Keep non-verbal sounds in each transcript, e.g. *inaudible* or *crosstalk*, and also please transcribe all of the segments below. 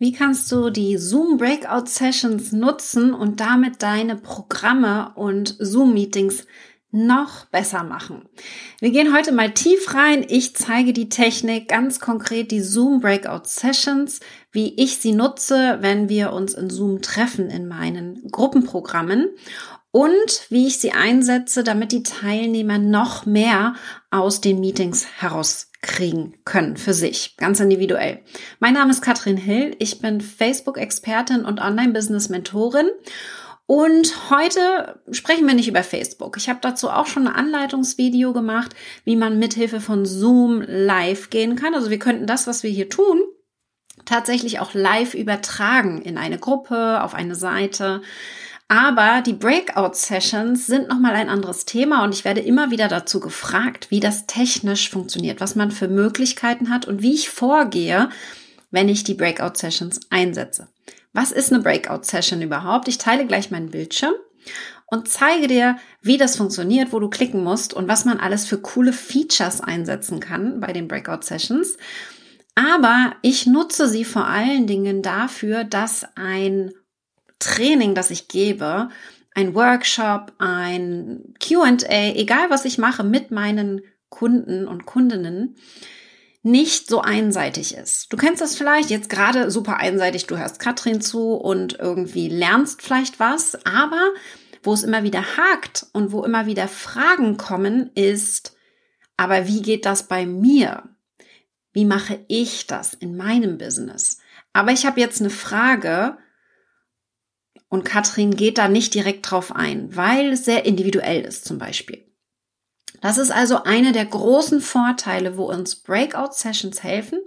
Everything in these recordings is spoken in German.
Wie kannst du die Zoom Breakout Sessions nutzen und damit deine Programme und Zoom Meetings noch besser machen? Wir gehen heute mal tief rein. Ich zeige die Technik, ganz konkret die Zoom Breakout Sessions, wie ich sie nutze, wenn wir uns in Zoom treffen in meinen Gruppenprogrammen und wie ich sie einsetze, damit die Teilnehmer noch mehr aus den Meetings heraus kriegen können für sich, ganz individuell. Mein Name ist Katrin Hill, ich bin Facebook-Expertin und Online-Business-Mentorin. Und heute sprechen wir nicht über Facebook. Ich habe dazu auch schon ein Anleitungsvideo gemacht, wie man mithilfe von Zoom live gehen kann. Also wir könnten das, was wir hier tun, tatsächlich auch live übertragen in eine Gruppe, auf eine Seite. Aber die Breakout-Sessions sind nochmal ein anderes Thema und ich werde immer wieder dazu gefragt, wie das technisch funktioniert, was man für Möglichkeiten hat und wie ich vorgehe, wenn ich die Breakout-Sessions einsetze. Was ist eine Breakout-Session überhaupt? Ich teile gleich meinen Bildschirm und zeige dir, wie das funktioniert, wo du klicken musst und was man alles für coole Features einsetzen kann bei den Breakout-Sessions. Aber ich nutze sie vor allen Dingen dafür, dass ein Training, das ich gebe, ein Workshop, ein QA, egal was ich mache mit meinen Kunden und Kundinnen, nicht so einseitig ist. Du kennst das vielleicht jetzt gerade super einseitig, du hörst Katrin zu und irgendwie lernst vielleicht was, aber wo es immer wieder hakt und wo immer wieder Fragen kommen, ist, aber wie geht das bei mir? Wie mache ich das in meinem Business? Aber ich habe jetzt eine Frage, und Katrin geht da nicht direkt drauf ein, weil es sehr individuell ist zum Beispiel. Das ist also eine der großen Vorteile, wo uns Breakout-Sessions helfen.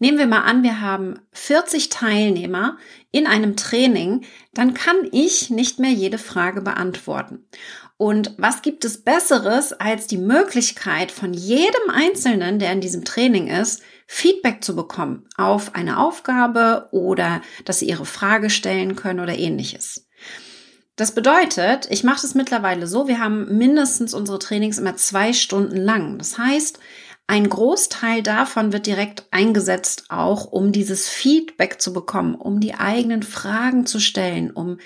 Nehmen wir mal an, wir haben 40 Teilnehmer in einem Training, dann kann ich nicht mehr jede Frage beantworten. Und was gibt es Besseres als die Möglichkeit von jedem Einzelnen, der in diesem Training ist, Feedback zu bekommen auf eine Aufgabe oder dass sie ihre Frage stellen können oder ähnliches. Das bedeutet, ich mache es mittlerweile so, wir haben mindestens unsere Trainings immer zwei Stunden lang. Das heißt, ein Großteil davon wird direkt eingesetzt, auch um dieses Feedback zu bekommen, um die eigenen Fragen zu stellen, um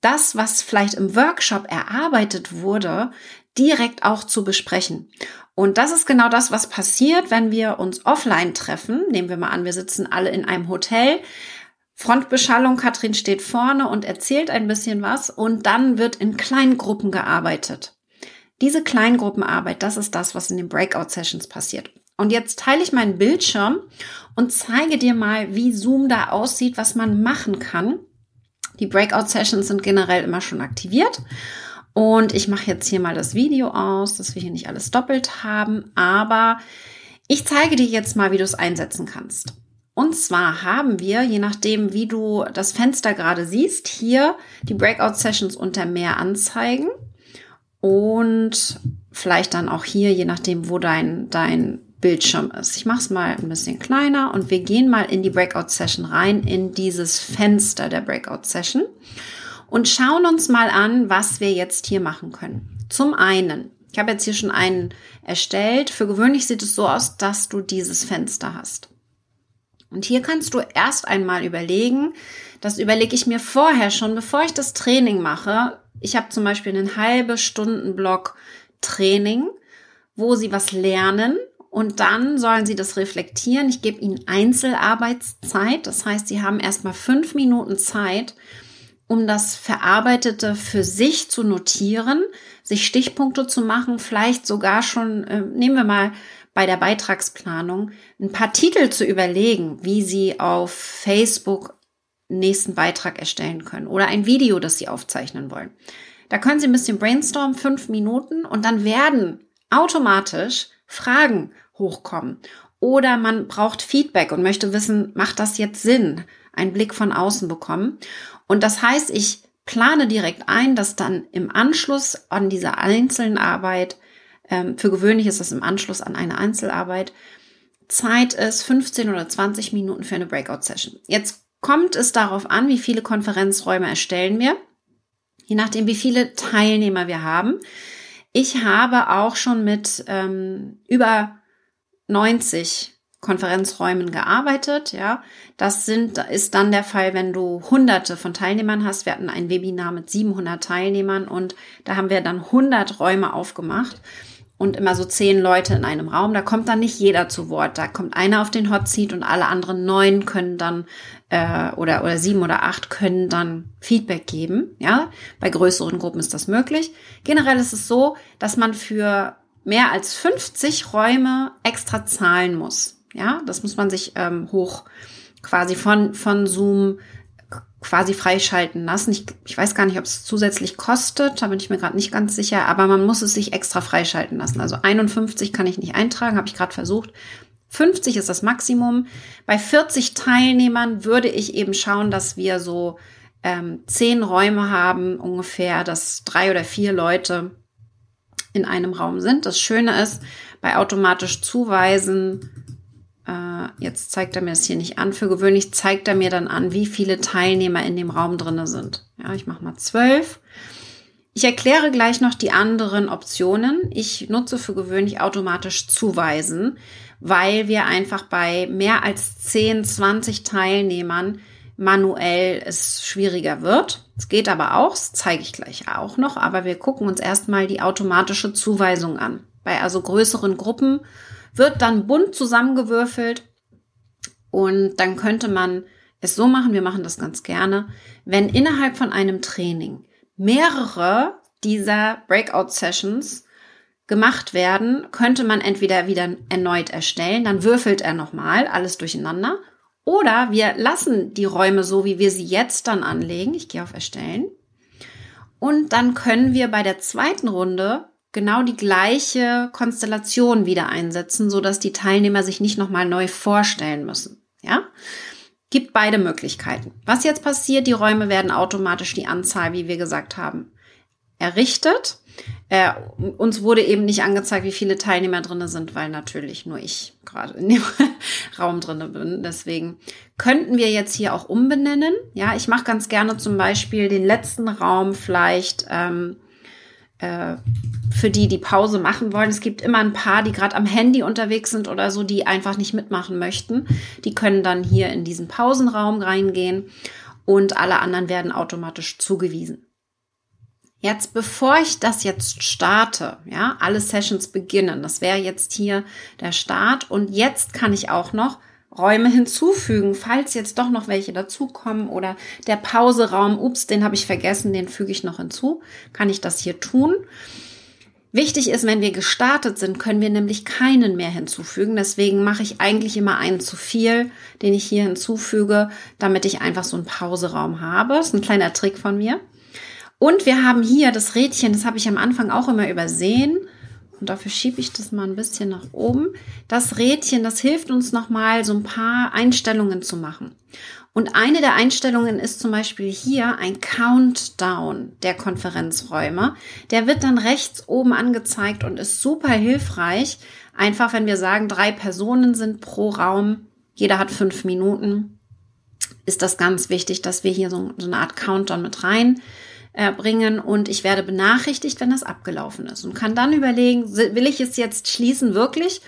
das, was vielleicht im Workshop erarbeitet wurde, direkt auch zu besprechen. Und das ist genau das, was passiert, wenn wir uns offline treffen. Nehmen wir mal an, wir sitzen alle in einem Hotel. Frontbeschallung, Katrin steht vorne und erzählt ein bisschen was und dann wird in Kleingruppen gearbeitet. Diese Kleingruppenarbeit, das ist das, was in den Breakout-Sessions passiert. Und jetzt teile ich meinen Bildschirm und zeige dir mal, wie Zoom da aussieht, was man machen kann. Die Breakout-Sessions sind generell immer schon aktiviert. Und ich mache jetzt hier mal das Video aus, dass wir hier nicht alles doppelt haben. Aber ich zeige dir jetzt mal, wie du es einsetzen kannst. Und zwar haben wir, je nachdem, wie du das Fenster gerade siehst, hier die Breakout-Sessions unter mehr anzeigen. Und vielleicht dann auch hier, je nachdem, wo dein, dein Bildschirm ist. Ich mache es mal ein bisschen kleiner und wir gehen mal in die Breakout-Session rein, in dieses Fenster der Breakout-Session und schauen uns mal an, was wir jetzt hier machen können. Zum einen, ich habe jetzt hier schon einen erstellt. Für gewöhnlich sieht es so aus, dass du dieses Fenster hast. Und hier kannst du erst einmal überlegen, das überlege ich mir vorher schon, bevor ich das Training mache. Ich habe zum Beispiel einen halbe Stunden Block Training, wo sie was lernen und dann sollen sie das reflektieren. Ich gebe ihnen Einzelarbeitszeit. Das heißt, sie haben erstmal fünf Minuten Zeit, um das Verarbeitete für sich zu notieren, sich Stichpunkte zu machen, vielleicht sogar schon, äh, nehmen wir mal bei der Beitragsplanung, ein paar Titel zu überlegen, wie sie auf Facebook nächsten Beitrag erstellen können oder ein Video, das sie aufzeichnen wollen. Da können Sie ein bisschen brainstormen, fünf Minuten, und dann werden automatisch Fragen hochkommen. Oder man braucht Feedback und möchte wissen, macht das jetzt Sinn? Einen Blick von außen bekommen. Und das heißt, ich plane direkt ein, dass dann im Anschluss an dieser einzelnen Arbeit, ähm, für gewöhnlich ist das im Anschluss an eine Einzelarbeit, Zeit ist 15 oder 20 Minuten für eine Breakout-Session. Jetzt kommt es darauf an, wie viele Konferenzräume erstellen wir, je nachdem, wie viele Teilnehmer wir haben. Ich habe auch schon mit ähm, über 90 Konferenzräumen gearbeitet, ja. Das sind, ist dann der Fall, wenn du hunderte von Teilnehmern hast. Wir hatten ein Webinar mit 700 Teilnehmern und da haben wir dann 100 Räume aufgemacht und immer so zehn Leute in einem Raum. Da kommt dann nicht jeder zu Wort. Da kommt einer auf den Hot Seat und alle anderen neun können dann äh, oder oder sieben oder acht können dann Feedback geben. Ja, bei größeren Gruppen ist das möglich. Generell ist es so, dass man für mehr als 50 Räume extra zahlen muss. Ja, das muss man sich ähm, hoch quasi von von Zoom quasi freischalten lassen. Ich, ich weiß gar nicht, ob es zusätzlich kostet, da bin ich mir gerade nicht ganz sicher, aber man muss es sich extra freischalten lassen. Also 51 kann ich nicht eintragen, habe ich gerade versucht. 50 ist das Maximum. Bei 40 Teilnehmern würde ich eben schauen, dass wir so ähm, zehn Räume haben, ungefähr, dass drei oder vier Leute in einem Raum sind. Das Schöne ist, bei automatisch zuweisen jetzt zeigt er mir das hier nicht an. Für gewöhnlich zeigt er mir dann an, wie viele Teilnehmer in dem Raum drinne sind. Ja, ich mache mal zwölf. Ich erkläre gleich noch die anderen Optionen. Ich nutze für gewöhnlich automatisch zuweisen, weil wir einfach bei mehr als 10, 20 Teilnehmern manuell es schwieriger wird. Es geht aber auch, das zeige ich gleich auch noch, aber wir gucken uns erstmal die automatische Zuweisung an. Bei also größeren Gruppen wird dann bunt zusammengewürfelt und dann könnte man es so machen, wir machen das ganz gerne, wenn innerhalb von einem Training mehrere dieser Breakout-Sessions gemacht werden, könnte man entweder wieder erneut erstellen, dann würfelt er nochmal alles durcheinander, oder wir lassen die Räume so, wie wir sie jetzt dann anlegen. Ich gehe auf Erstellen. Und dann können wir bei der zweiten Runde genau die gleiche Konstellation wieder einsetzen, so dass die Teilnehmer sich nicht nochmal neu vorstellen müssen. Ja? Gibt beide Möglichkeiten. Was jetzt passiert, die Räume werden automatisch die Anzahl, wie wir gesagt haben, errichtet. Äh, uns wurde eben nicht angezeigt, wie viele Teilnehmer drinne sind, weil natürlich nur ich gerade in dem *laughs* Raum drinne bin. Deswegen könnten wir jetzt hier auch umbenennen. Ja, ich mache ganz gerne zum Beispiel den letzten Raum vielleicht ähm, äh, für die, die Pause machen wollen. Es gibt immer ein paar, die gerade am Handy unterwegs sind oder so, die einfach nicht mitmachen möchten. Die können dann hier in diesen Pausenraum reingehen und alle anderen werden automatisch zugewiesen. Jetzt, bevor ich das jetzt starte, ja, alle Sessions beginnen, das wäre jetzt hier der Start und jetzt kann ich auch noch Räume hinzufügen, falls jetzt doch noch welche dazukommen oder der Pauseraum, ups, den habe ich vergessen, den füge ich noch hinzu, kann ich das hier tun. Wichtig ist, wenn wir gestartet sind, können wir nämlich keinen mehr hinzufügen. Deswegen mache ich eigentlich immer einen zu viel, den ich hier hinzufüge, damit ich einfach so einen Pauseraum habe. Das ist ein kleiner Trick von mir. Und wir haben hier das Rädchen, das habe ich am Anfang auch immer übersehen. Und dafür schiebe ich das mal ein bisschen nach oben. Das Rädchen, das hilft uns nochmal so ein paar Einstellungen zu machen. Und eine der Einstellungen ist zum Beispiel hier ein Countdown der Konferenzräume. Der wird dann rechts oben angezeigt und ist super hilfreich. Einfach, wenn wir sagen, drei Personen sind pro Raum, jeder hat fünf Minuten, ist das ganz wichtig, dass wir hier so, so eine Art Countdown mit rein bringen und ich werde benachrichtigt, wenn das abgelaufen ist und kann dann überlegen, will ich es jetzt schließen wirklich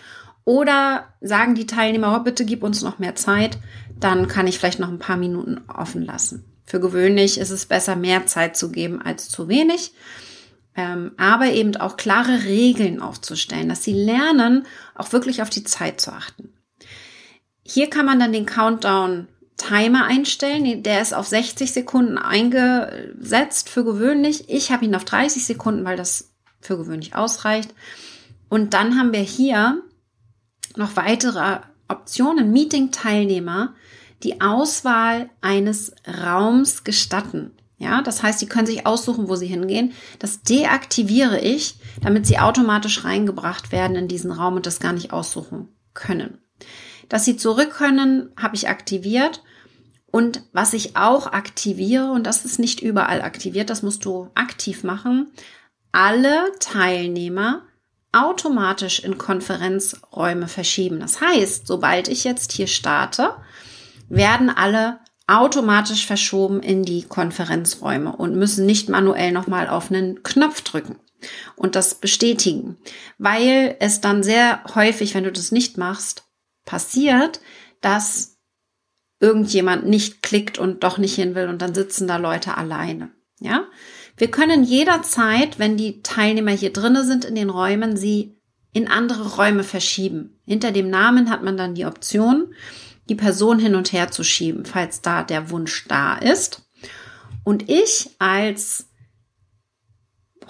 oder sagen die Teilnehmer, oh, bitte gib uns noch mehr Zeit, dann kann ich vielleicht noch ein paar Minuten offen lassen. Für gewöhnlich ist es besser, mehr Zeit zu geben als zu wenig, ähm, aber eben auch klare Regeln aufzustellen, dass sie lernen, auch wirklich auf die Zeit zu achten. Hier kann man dann den Countdown Timer einstellen. Der ist auf 60 Sekunden eingesetzt für gewöhnlich. Ich habe ihn auf 30 Sekunden, weil das für gewöhnlich ausreicht. Und dann haben wir hier noch weitere Optionen. Meeting-Teilnehmer, die Auswahl eines Raums gestatten. Ja, das heißt, sie können sich aussuchen, wo sie hingehen. Das deaktiviere ich, damit sie automatisch reingebracht werden in diesen Raum und das gar nicht aussuchen können. Dass sie zurück können, habe ich aktiviert. Und was ich auch aktiviere, und das ist nicht überall aktiviert, das musst du aktiv machen, alle Teilnehmer automatisch in Konferenzräume verschieben. Das heißt, sobald ich jetzt hier starte, werden alle automatisch verschoben in die Konferenzräume und müssen nicht manuell nochmal auf einen Knopf drücken und das bestätigen, weil es dann sehr häufig, wenn du das nicht machst, passiert, dass irgendjemand nicht klickt und doch nicht hin will und dann sitzen da Leute alleine. Ja? Wir können jederzeit, wenn die Teilnehmer hier drinnen sind in den Räumen, sie in andere Räume verschieben. Hinter dem Namen hat man dann die Option, die Person hin und her zu schieben, falls da der Wunsch da ist. Und ich als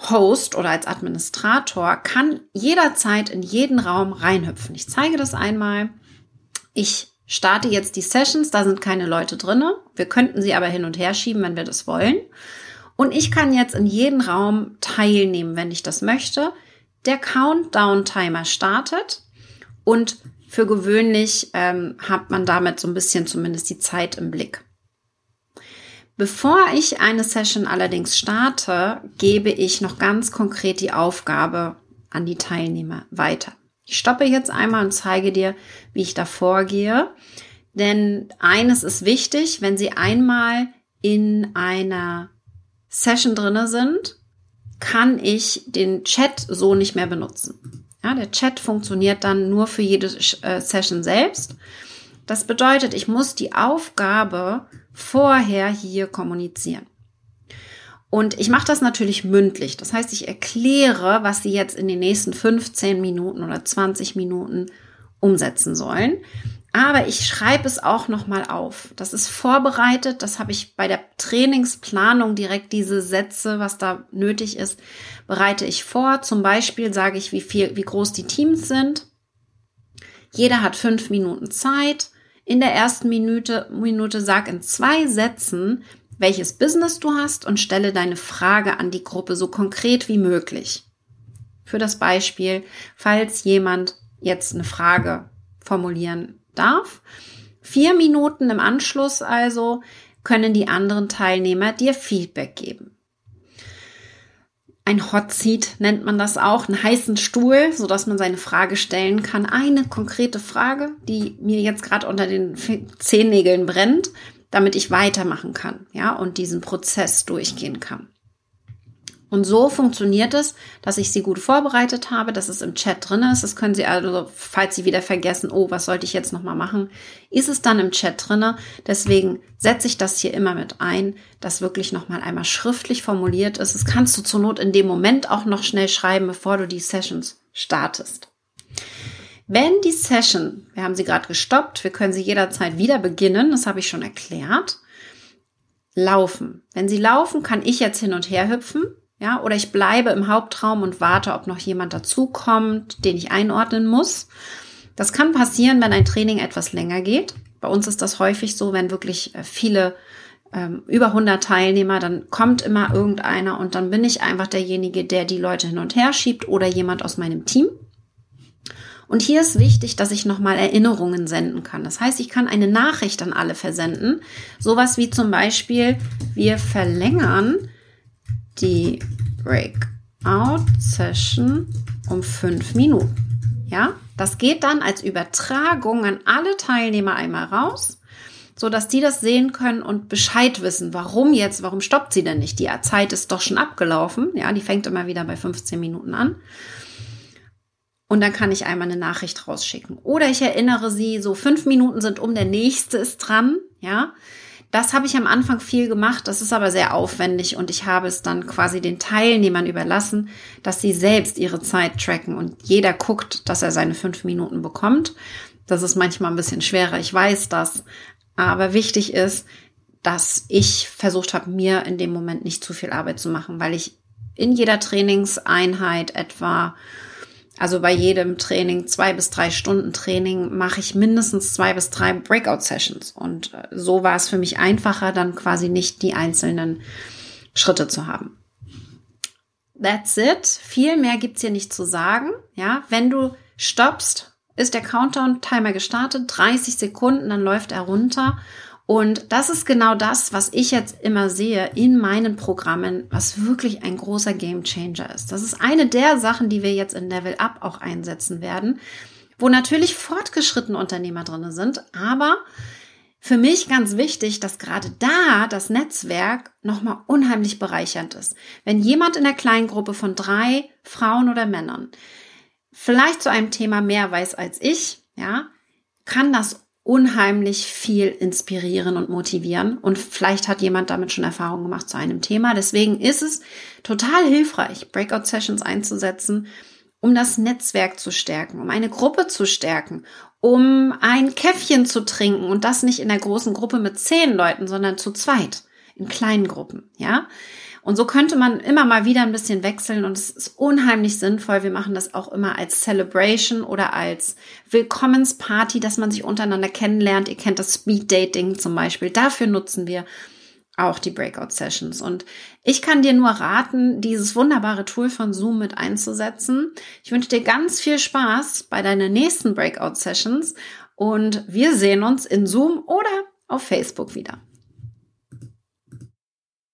Host oder als Administrator kann jederzeit in jeden Raum reinhüpfen. Ich zeige das einmal. Ich starte jetzt die Sessions, da sind keine Leute drinne. Wir könnten sie aber hin und her schieben, wenn wir das wollen. Und ich kann jetzt in jeden Raum teilnehmen, wenn ich das möchte. Der Countdown-Timer startet und für gewöhnlich ähm, hat man damit so ein bisschen zumindest die Zeit im Blick. Bevor ich eine Session allerdings starte, gebe ich noch ganz konkret die Aufgabe an die Teilnehmer weiter. Ich stoppe jetzt einmal und zeige dir, wie ich da vorgehe. Denn eines ist wichtig, wenn Sie einmal in einer Session drinne sind, kann ich den Chat so nicht mehr benutzen. Ja, der Chat funktioniert dann nur für jede äh, Session selbst. Das bedeutet, ich muss die Aufgabe vorher hier kommunizieren. Und ich mache das natürlich mündlich. Das heißt, ich erkläre, was Sie jetzt in den nächsten 15 Minuten oder 20 Minuten umsetzen sollen. Aber ich schreibe es auch nochmal auf. Das ist vorbereitet. Das habe ich bei der Trainingsplanung direkt diese Sätze, was da nötig ist, bereite ich vor. Zum Beispiel sage ich, wie viel, wie groß die Teams sind. Jeder hat fünf Minuten Zeit. In der ersten Minute, Minute sag in zwei Sätzen, welches Business du hast und stelle deine Frage an die Gruppe so konkret wie möglich. Für das Beispiel, falls jemand jetzt eine Frage formulieren darf. Vier Minuten im Anschluss also können die anderen Teilnehmer dir Feedback geben. Ein Hot Seat nennt man das auch, einen heißen Stuhl, so dass man seine Frage stellen kann. Eine konkrete Frage, die mir jetzt gerade unter den Zehennägeln brennt, damit ich weitermachen kann, ja, und diesen Prozess durchgehen kann. Und so funktioniert es, dass ich sie gut vorbereitet habe, dass es im Chat drin ist. Das können Sie also, falls Sie wieder vergessen, oh, was sollte ich jetzt nochmal machen, ist es dann im Chat drin. Deswegen setze ich das hier immer mit ein, dass wirklich nochmal einmal schriftlich formuliert ist. Das kannst du zur Not in dem Moment auch noch schnell schreiben, bevor du die Sessions startest. Wenn die Session, wir haben sie gerade gestoppt, wir können sie jederzeit wieder beginnen, das habe ich schon erklärt, laufen. Wenn sie laufen, kann ich jetzt hin und her hüpfen, ja, oder ich bleibe im Hauptraum und warte, ob noch jemand dazukommt, den ich einordnen muss. Das kann passieren, wenn ein Training etwas länger geht. Bei uns ist das häufig so, wenn wirklich äh, viele ähm, über 100 Teilnehmer, dann kommt immer irgendeiner und dann bin ich einfach derjenige, der die Leute hin und her schiebt oder jemand aus meinem Team. Und hier ist wichtig, dass ich nochmal Erinnerungen senden kann. Das heißt, ich kann eine Nachricht an alle versenden. Sowas wie zum Beispiel, wir verlängern die Breakout Session um fünf Minuten. Ja, das geht dann als Übertragung an alle Teilnehmer einmal raus, so dass die das sehen können und Bescheid wissen, warum jetzt, warum stoppt sie denn nicht? Die Zeit ist doch schon abgelaufen. Ja, die fängt immer wieder bei 15 Minuten an. Und dann kann ich einmal eine Nachricht rausschicken. Oder ich erinnere sie, so fünf Minuten sind um, der nächste ist dran, ja. Das habe ich am Anfang viel gemacht, das ist aber sehr aufwendig und ich habe es dann quasi den Teilnehmern überlassen, dass sie selbst ihre Zeit tracken und jeder guckt, dass er seine fünf Minuten bekommt. Das ist manchmal ein bisschen schwerer, ich weiß das. Aber wichtig ist, dass ich versucht habe, mir in dem Moment nicht zu viel Arbeit zu machen, weil ich in jeder Trainingseinheit etwa also bei jedem Training, zwei bis drei Stunden Training, mache ich mindestens zwei bis drei Breakout-Sessions. Und äh, so war es für mich einfacher, dann quasi nicht die einzelnen Schritte zu haben. That's it. Viel mehr gibt's hier nicht zu sagen. Ja, wenn du stoppst, ist der Countdown-Timer gestartet, 30 Sekunden, dann läuft er runter und das ist genau das, was ich jetzt immer sehe in meinen Programmen, was wirklich ein großer Game Changer ist. Das ist eine der Sachen, die wir jetzt in Level Up auch einsetzen werden, wo natürlich fortgeschrittene Unternehmer drin sind, aber für mich ganz wichtig, dass gerade da das Netzwerk nochmal unheimlich bereichernd ist. Wenn jemand in der kleinen Gruppe von drei Frauen oder Männern vielleicht zu einem Thema mehr weiß als ich, ja, kann das unheimlich viel inspirieren und motivieren. Und vielleicht hat jemand damit schon Erfahrung gemacht zu einem Thema. Deswegen ist es total hilfreich, Breakout-Sessions einzusetzen, um das Netzwerk zu stärken, um eine Gruppe zu stärken, um ein Käffchen zu trinken und das nicht in der großen Gruppe mit zehn Leuten, sondern zu zweit, in kleinen Gruppen, ja. Und so könnte man immer mal wieder ein bisschen wechseln und es ist unheimlich sinnvoll. Wir machen das auch immer als Celebration oder als Willkommensparty, dass man sich untereinander kennenlernt. Ihr kennt das Speed Dating zum Beispiel. Dafür nutzen wir auch die Breakout Sessions. Und ich kann dir nur raten, dieses wunderbare Tool von Zoom mit einzusetzen. Ich wünsche dir ganz viel Spaß bei deinen nächsten Breakout Sessions und wir sehen uns in Zoom oder auf Facebook wieder.